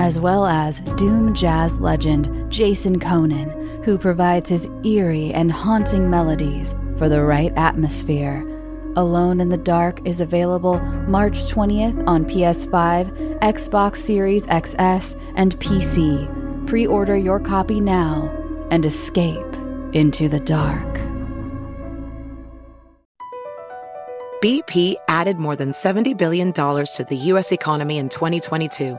as well as Doom jazz legend Jason Köhnen, who provides his eerie and haunting melodies for the right atmosphere. Alone in the Dark is available March 20th on PS5, Xbox Series XS, and PC. Pre order your copy now and escape into the dark. BP added more than $70 billion to the U.S. economy in 2022.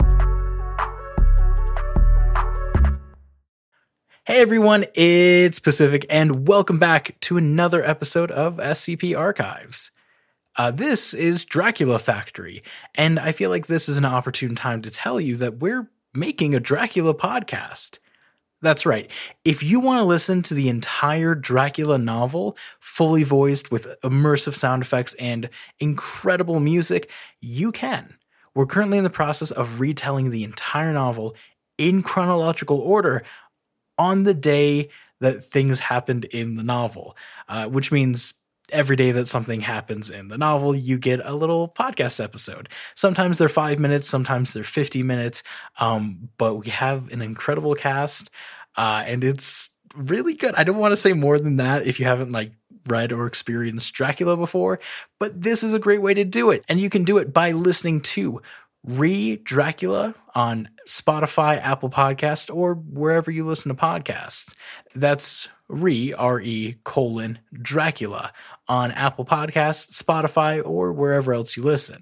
Hey everyone, it's Pacific, and welcome back to another episode of SCP Archives. Uh, this is Dracula Factory, and I feel like this is an opportune time to tell you that we're making a Dracula podcast. That's right. If you want to listen to the entire Dracula novel, fully voiced with immersive sound effects and incredible music, you can. We're currently in the process of retelling the entire novel in chronological order on the day that things happened in the novel, uh, which means every day that something happens in the novel, you get a little podcast episode. Sometimes they're five minutes, sometimes they're 50 minutes, um, but we have an incredible cast, uh, and it's really good. I don't want to say more than that if you haven't like read or experienced Dracula before, but this is a great way to do it. And you can do it by listening to Re Dracula on Spotify, Apple Podcast, or wherever you listen to podcasts. That's Re R E colon Dracula on Apple Podcasts, Spotify, or wherever else you listen.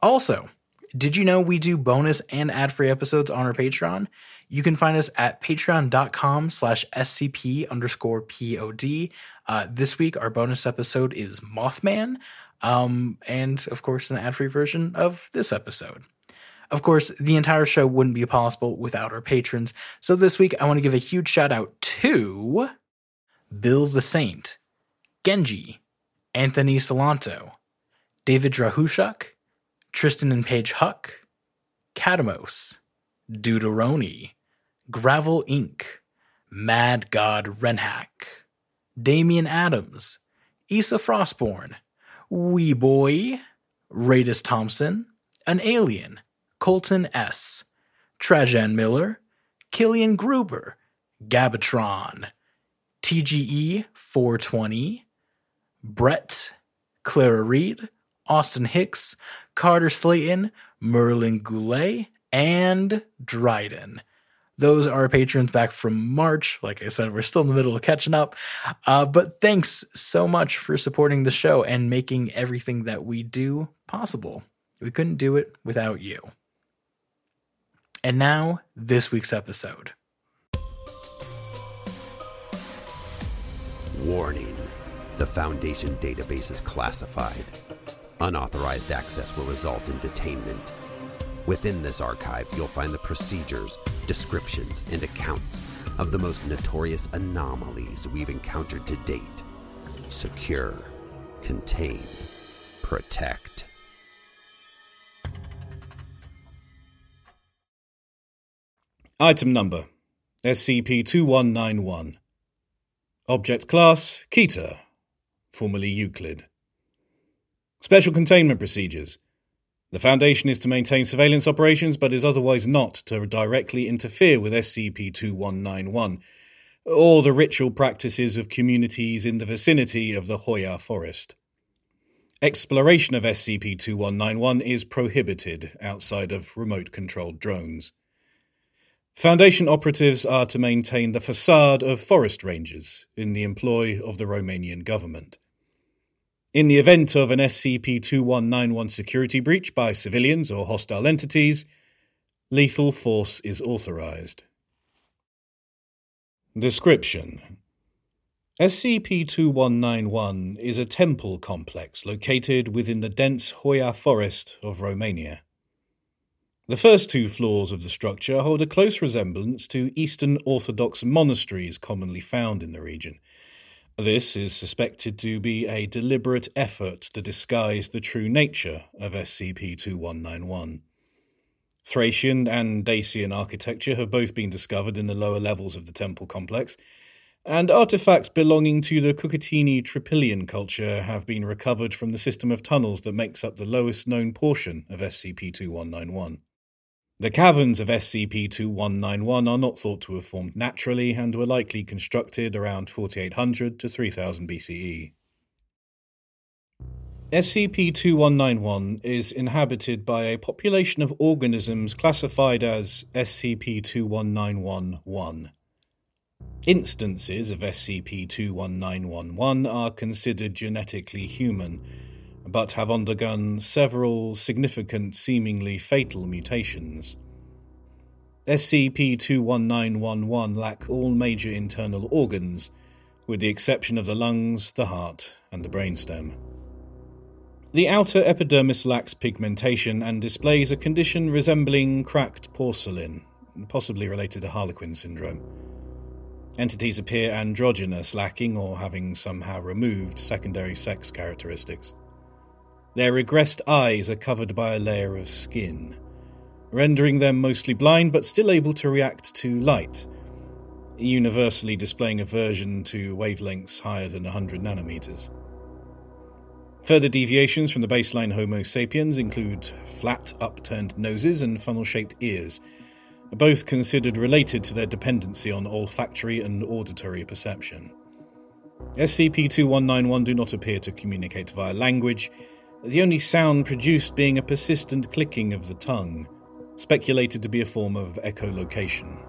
Also, did you know we do bonus and ad-free episodes on our Patreon? You can find us at patreon.com slash scp underscore pod. Uh, this week, our bonus episode is Mothman, um, and of course, an ad free version of this episode. Of course, the entire show wouldn't be possible without our patrons. So this week, I want to give a huge shout out to Bill the Saint, Genji, Anthony Celentano, David Drahushuk, Tristan and Paige Hauck, Kadamos, Duuderoni, Gravel Inc., Mad God Renhak, Damian Adams, Isa Frostborn, Wee Boy, Radis Thompson, An Alien, Colton S., Trajan Miller, Kilian Gruber, gabbitron, TGE 420, Brett, Clara Reed, Austin Hicks, Carter Slayton, Merlin Goulet, and Dryden. Those are patrons back from March. Like I said, we're still in the middle of catching up. Uh, but thanks so much for supporting the show and making everything that we do possible. We couldn't do it without you. And now, this week's episode. Warning The Foundation database is classified. Unauthorized access will result in detainment. Within this archive, you'll find the procedures, descriptions, and accounts of the most notorious anomalies we've encountered to date. Secure, contain, protect. Item number SCP 2191. Object class Keter, formerly Euclid. Special containment procedures. The Foundation is to maintain surveillance operations but is otherwise not to directly interfere with SCP 2191 or the ritual practices of communities in the vicinity of the Hoia Forest. Exploration of SCP 2191 is prohibited outside of remote controlled drones. Foundation operatives are to maintain the facade of forest rangers in the employ of the Romanian government. In the event of an SCP 2191 security breach by civilians or hostile entities, lethal force is authorized. Description SCP 2191 is a temple complex located within the dense Hoia forest of Romania. The first two floors of the structure hold a close resemblance to Eastern Orthodox monasteries commonly found in the region. This is suspected to be a deliberate effort to disguise the true nature of SCP 2191. Thracian and Dacian architecture have both been discovered in the lower levels of the temple complex, and artifacts belonging to the Cucuteni Trypillian culture have been recovered from the system of tunnels that makes up the lowest known portion of SCP 2191. The caverns of SCP 2191 are not thought to have formed naturally and were likely constructed around 4800 to 3000 BCE. SCP 2191 is inhabited by a population of organisms classified as SCP 2191 1. Instances of SCP 21911 are considered genetically human, but have undergone several significant, seemingly fatal mutations. SCP 21911 lack all major internal organs, with the exception of the lungs, the heart, and the brainstem. The outer epidermis lacks pigmentation and displays a condition resembling cracked porcelain, possibly related to Harlequin syndrome. Entities appear androgynous, lacking or having somehow removed secondary sex characteristics. Their regressed eyes are covered by a layer of skin, rendering them mostly blind but still able to react to light, universally displaying aversion to wavelengths higher than 100 nanometers. Further deviations from the baseline Homo sapiens include flat, upturned noses and funnel shaped ears, both considered related to their dependency on olfactory and auditory perception. SCP 2191 do not appear to communicate via language, the only sound produced being a persistent clicking of the tongue, speculated to be a form of echolocation.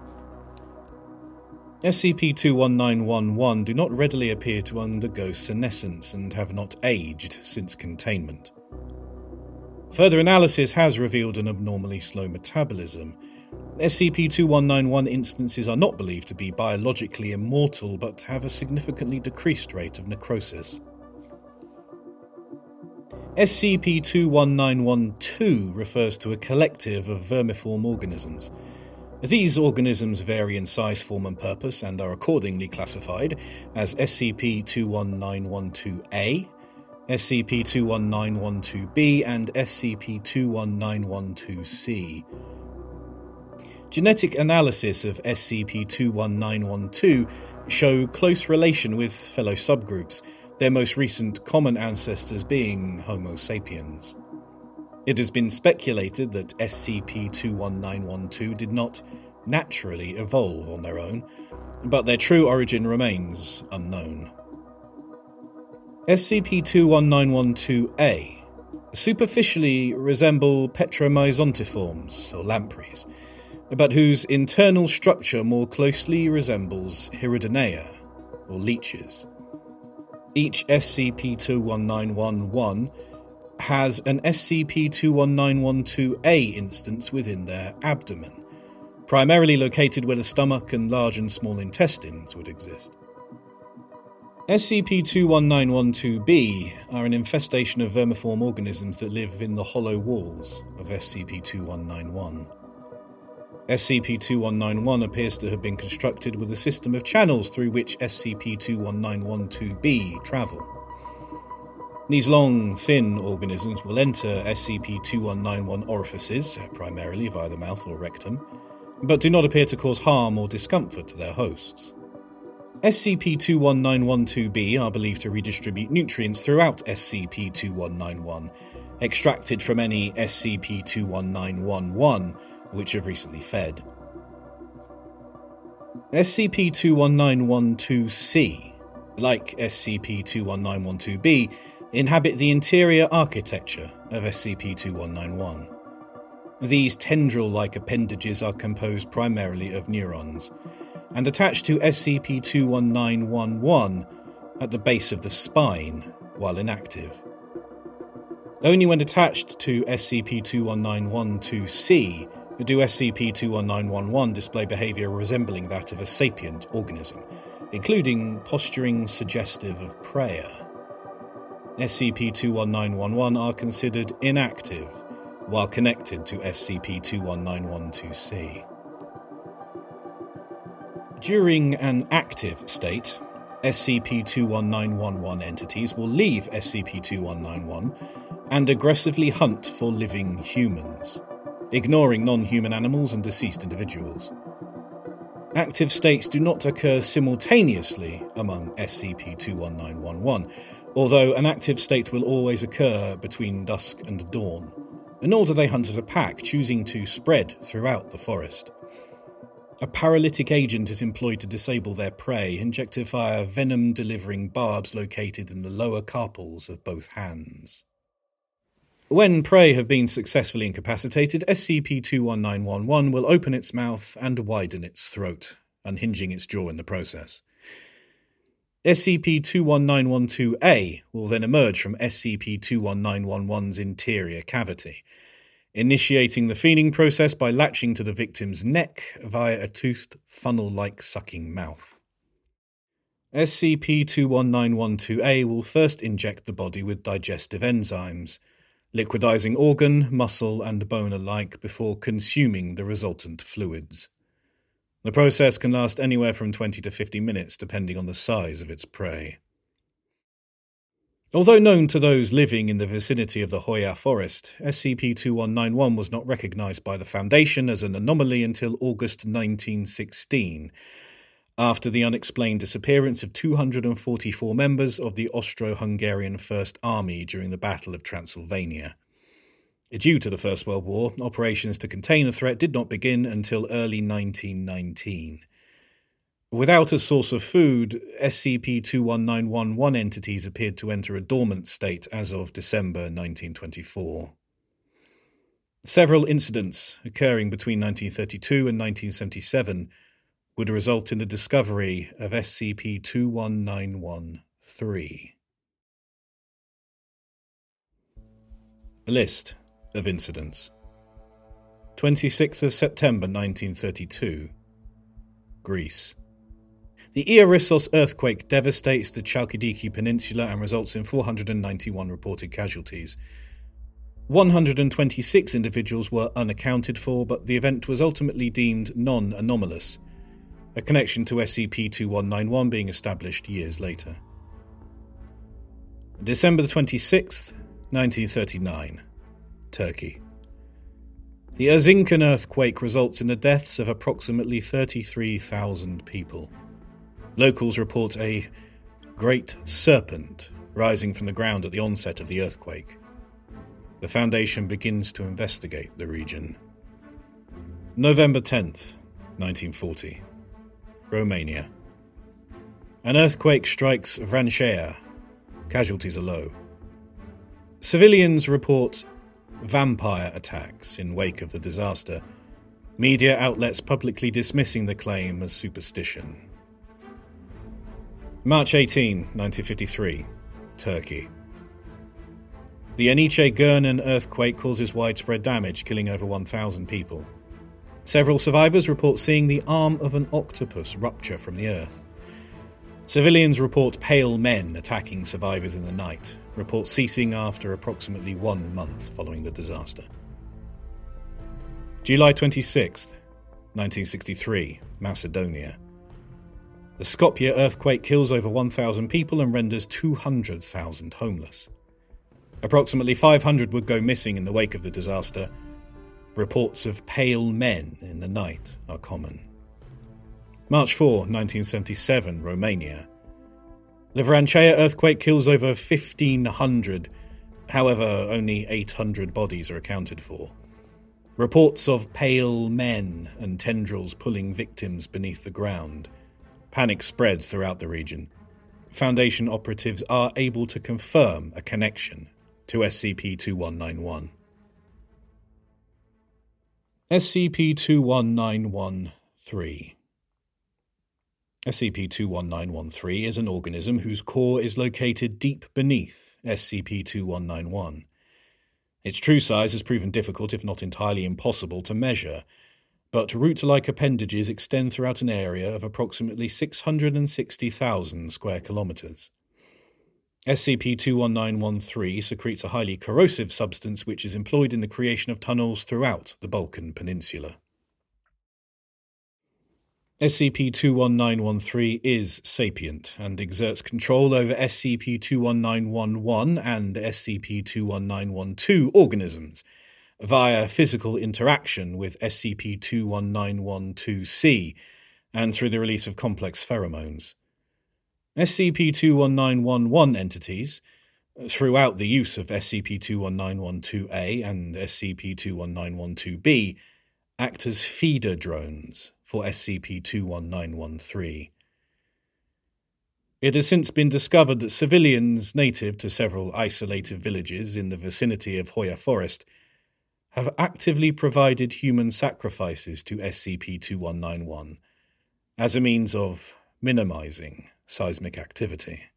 SCP 21911 do not readily appear to undergo senescence and have not aged since containment. Further analysis has revealed an abnormally slow metabolism. SCP 2191 instances are not believed to be biologically immortal but have a significantly decreased rate of necrosis. SCP 21912 refers to a collective of vermiform organisms. These organisms vary in size, form, and purpose and are accordingly classified as SCP 21912A, SCP 21912B, and SCP 21912C. Genetic analysis of SCP 21912 show close relation with fellow subgroups, their most recent common ancestors being Homo sapiens. It has been speculated that SCP 21912 did not naturally evolve on their own, but their true origin remains unknown. SCP 21912A superficially resemble petromyzontiforms, or lampreys, but whose internal structure more closely resembles Hirudinea, or leeches. Each SCP 21911 has an SCP 21912A instance within their abdomen, primarily located where the stomach and large and small intestines would exist. SCP 21912b are an infestation of vermiform organisms that live in the hollow walls of SCP 2191. SCP 2191 appears to have been constructed with a system of channels through which SCP 21912b travel. These long, thin organisms will enter SCP 2191 orifices, primarily via the mouth or rectum, but do not appear to cause harm or discomfort to their hosts. SCP 21912b are believed to redistribute nutrients throughout SCP 2191, extracted from any SCP 21911 which have recently fed. SCP 21912c, like SCP 21912b, inhabit the interior architecture of SCP 2191. These tendril like appendages are composed primarily of neurons and attached to SCP 21911 at the base of the spine while inactive. Only when attached to SCP 21912C do SCP 21911 display behavior resembling that of a sapient organism, including posturing suggestive of prayer. SCP 21911 are considered inactive while connected to SCP 21912C. During an active state, SCP 21911 entities will leave SCP 2191 and aggressively hunt for living humans, ignoring non human animals and deceased individuals. Active states do not occur simultaneously among SCP 21911, although an active state will always occur between dusk and dawn, nor do they hunt as a pack, choosing to spread throughout the forest. A paralytic agent is employed to disable their prey, injected via venom delivering barbs located in the lower carpals of both hands. When prey have been successfully incapacitated, SCP 21911 will open its mouth and widen its throat, unhinging its jaw in the process. SCP 21912A will then emerge from SCP 21911's interior cavity initiating the feeding process by latching to the victim's neck via a toothed, funnel like sucking mouth. SCP 21912A will first inject the body with digestive enzymes, liquidizing organ, muscle, and bone alike before consuming the resultant fluids. The process can last anywhere from 20 to 50 minutes depending on the size of its prey. Although known to those living in the vicinity of the Hoia forest, SCP 2191 was not recognized by the Foundation as an anomaly until August 1916, after the unexplained disappearance of 244 members of the Austro Hungarian First Army during the Battle of Transylvania. Due to the First World War, operations to contain the threat did not begin until early 1919. Without a source of food, SCP 21911 entities appeared to enter a dormant state as of December 1924. Several incidents occurring between 1932 and 1977 would result in the discovery of SCP 21913. A list of incidents 26th of September 1932, Greece. The Ierissos earthquake devastates the Chalkidiki Peninsula and results in 491 reported casualties. 126 individuals were unaccounted for, but the event was ultimately deemed non anomalous, a connection to SCP 2191 being established years later. December 26, 1939, Turkey. The Erzincan earthquake results in the deaths of approximately 33,000 people. Locals report a great serpent rising from the ground at the onset of the earthquake. The Foundation begins to investigate the region. November 10th, 1940, Romania. An earthquake strikes Vrancea. Casualties are low. Civilians report vampire attacks in wake of the disaster. Media outlets publicly dismissing the claim as superstition. March 18, 1953, Turkey. The Yenice Gönen earthquake causes widespread damage, killing over 1,000 people. Several survivors report seeing the arm of an octopus rupture from the earth. Civilians report pale men attacking survivors in the night, report ceasing after approximately one month following the disaster. July 26, 1963, Macedonia. The Skopje earthquake kills over 1,000 people and renders 200,000 homeless. Approximately 500 would go missing in the wake of the disaster. Reports of pale men in the night are common. March 4, 1977, Romania. The Vrancea earthquake kills over 1,500, however, only 800 bodies are accounted for. Reports of pale men and tendrils pulling victims beneath the ground. Panic spreads throughout the region. Foundation operatives are able to confirm a connection to SCP 2191. SCP 21913 SCP 21913 is an organism whose core is located deep beneath SCP 2191. Its true size has proven difficult, if not entirely impossible, to measure, but root like appendages extend throughout an area of approximately 660,000 square kilometers. SCP 21913 secretes a highly corrosive substance which is employed in the creation of tunnels throughout the Balkan Peninsula. SCP 21913 is sapient and exerts control over SCP 21911 and SCP 21912 organisms via physical interaction with SCP 21912C and through the release of complex pheromones. SCP 21911 entities, throughout the use of SCP 21912A and SCP 21912B, act as feeder drones for SCP 21913. It has since been discovered that civilians native to several isolated villages in the vicinity of Hoia Forest have actively provided human sacrifices to SCP 2191 as a means of minimizing seismic activity.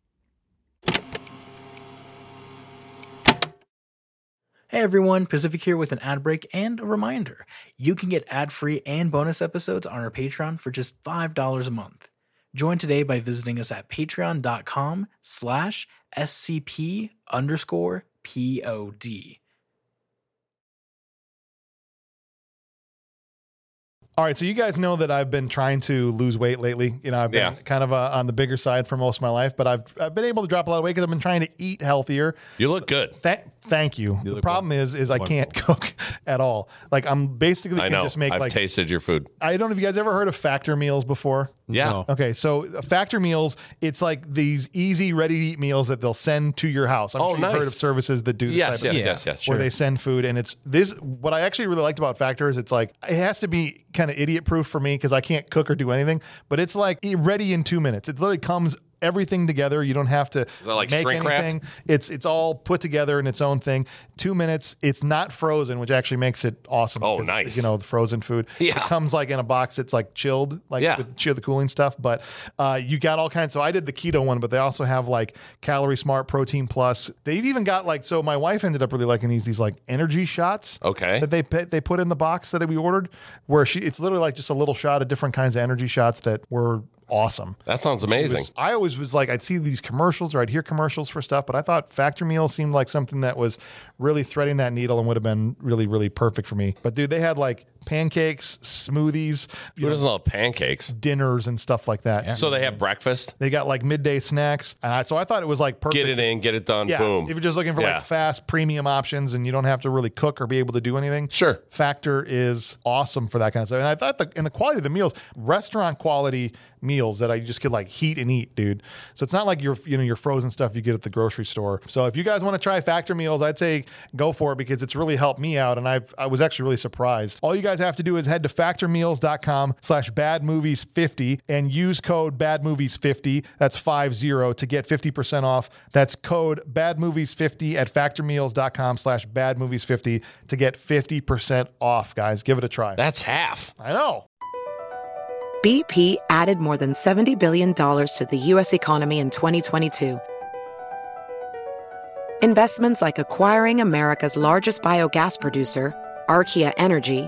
Hey everyone, Pacific here with an ad break and a reminder. You can get ad-free and bonus episodes on our Patreon for just $5 a month. Join today by visiting us at patreon.com slash scp underscore pod. All right, so you guys know that I've been trying to lose weight lately. You know, I've been Yeah. kind of uh, on the bigger side for most of my life, but I've I've been able to drop a lot of weight because I've been trying to eat healthier. You look good. Thank you. the look problem is, is I can't cook at all. Like I'm basically I can know. just make I've like tasted your food. I don't know if you guys ever heard of factor meals before. Yeah. Okay, so uh, factor meals, it's like these easy, ready to eat meals that they'll send to your house. I'm Oh, sure you've heard of services that do this Yes, type of yes, yes, yes. where they send food and it's this what i actually really liked about factor is it's like it has to be kind of idiot proof for me because i can't cook or do anything but it's like ready in two minutes it literally comes everything together you don't have to that like make anything it's it's all put together in its own thing two minutes it's not frozen which actually makes it awesome Oh, nice. you know the frozen food Yeah. it comes like in a box it's like chilled like Yeah. with chill the cooling stuff but uh, you got all kinds so i did the keto one but they also have like calorie smart protein plus they've even got like so my wife ended up really liking these these like energy shots Okay. that they they put in the box that we ordered where she it's literally like just a little shot of different kinds of energy shots that were awesome That sounds amazing. was- I always was like, I'd see these commercials or I'd hear commercials for stuff, but I thought Factor Meal seemed like something that was really threading that needle and would have been really, really perfect for me. But dude, they had like pancakes, smoothies, you Who know, doesn't love pancakes? dinners and stuff like that. So they have breakfast. They got like midday snacks. And I, so I thought it was like perfect. Get it in, get it done. Yeah, Boom. if you're just looking for Yeah. like fast premium options and you don't have to really cook or be able to do anything, Sure. Factor is awesome for that kind of stuff. And I thought the and the quality of the meals, restaurant quality meals that I just could like heat and eat, dude. So it's not like your you know your frozen stuff you get at the grocery store. So if you guys want to try Factor meals, I'd say go for it because it's really helped me out, and I've I was actually really surprised. All you guys guys have to do is head to factormeals.com slash badmovies50 and use code badmovies50. That's 50 to get 50% off. That's code badmovies50 at factormeals.com slash badmovies50 to get 50% off, guys. Give it a try. That's half. I know. BP added more than $70 billion to the U.S. economy in 2022. Investments like acquiring America's largest biogas producer, Archaea Energy,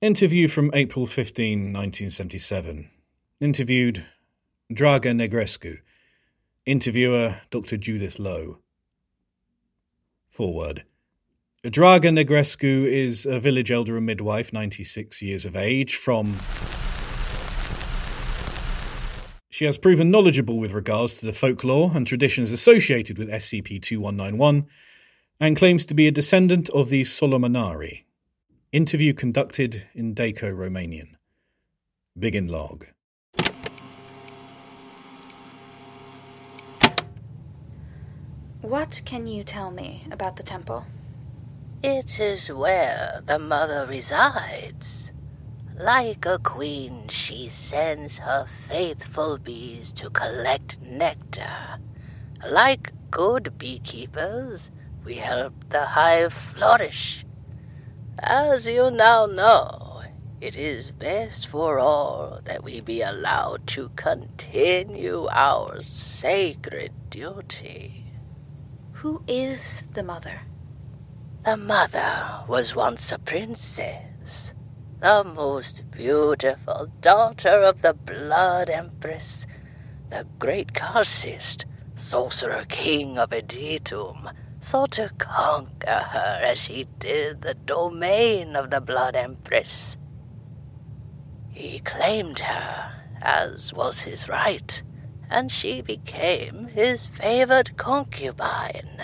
Interview from April 15, 1977. Interviewed Draga Negrescu. Interviewer Dr. Judith Low. Forward. Draga Negrescu is a village elder and midwife, 96 years of age, from. She has proven knowledgeable with regards to the folklore and traditions associated with SCP 2191 and claims to be a descendant of the Solomonari. Interview conducted in Daco, Romanian. Begin log. What can you tell me about the temple? It is where the mother resides. Like a queen, she sends her faithful bees to collect nectar. Like good beekeepers, we help the hive flourish. As you now know, it is best for all that we be allowed to continue our sacred duty. Who is the mother? The mother was once a princess, the most beautiful daughter of the Blood Empress, the great Karcist, sorcerer king of Adytum, sought to conquer her as he did the domain of the Blood Empress. He claimed her, as was his right, and she became his favored concubine.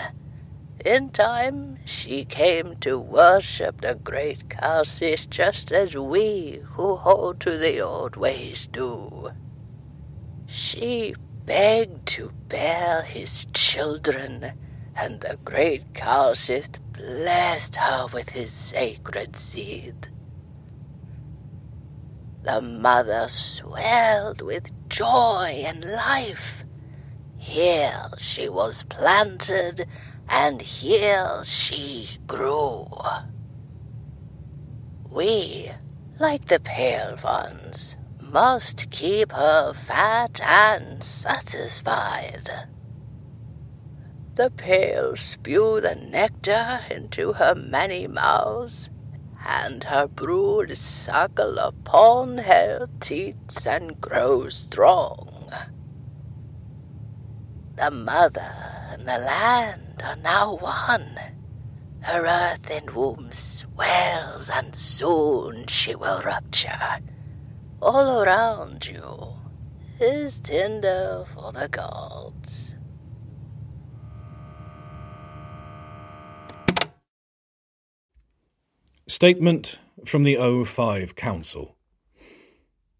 In time, she came to worship the great Karcist just as we who hold to the old ways do. She begged to bear his children, and the great Karcist blessed her with his sacred seed. The mother swelled with joy and life. Here she was planted, and here she grew. We, like the pale ones, must keep her fat and satisfied. The pale spew the nectar into her many mouths, and her brood suckle upon her teats and grow strong. The mother and the land are now one. Her earthen womb swells, and soon she will rupture. All around you is tinder for the gods. Statement from the O5 Council.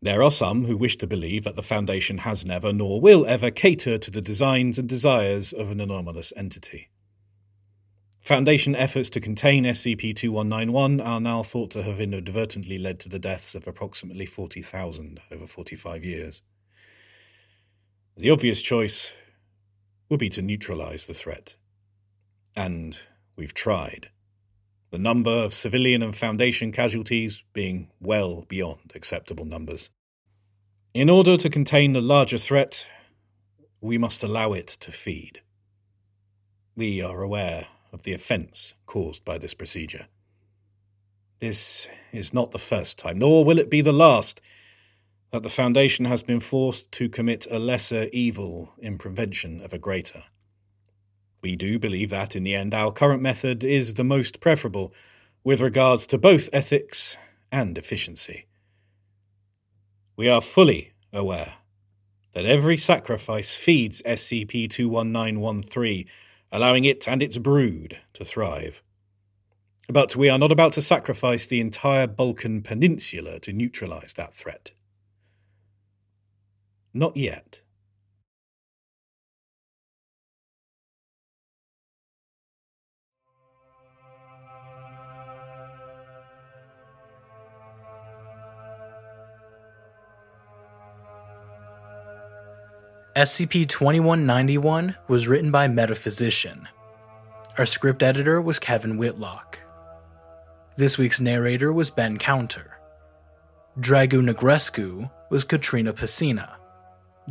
There are some who wish to believe that the Foundation has never nor will ever cater to the designs and desires of an anomalous entity. Foundation efforts to contain SCP 2191 are now thought to have inadvertently led to the deaths of approximately 40,000 over 45 years. The obvious choice would be to neutralize the threat. And we've tried the number of civilian and Foundation casualties being well beyond acceptable numbers. In order to contain the larger threat, we must allow it to feed. We are aware of the offence caused by this procedure. This is not the first time, nor will it be the last, that the Foundation has been forced to commit a lesser evil in prevention of a greater. We do believe that, in the end, our current method is the most preferable with regards to both ethics and efficiency. We are fully aware that every sacrifice feeds SCP 21913, allowing it and its brood to thrive. But we are not about to sacrifice the entire Balkan Peninsula to neutralize that threat. Not yet. SCP 2191 was written by Metaphysician. Our script editor was Kevin Whitlock. This week's narrator was Ben Counter. Draga Negrescu was Katrina Pecina.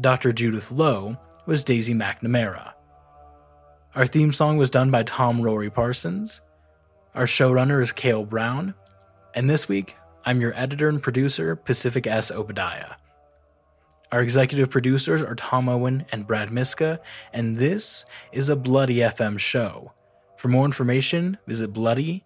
Dr. Judith Low was Daisy McNamara. Our theme song was done by Tom Rory Parsons. Our showrunner is Kale Brown. And this week, I'm your editor and producer, Pacific S. Obadiah. Our executive producers are Tom Owen and Brad Miska, and this is a Bloody FM show. For more information, visit bloody.fm.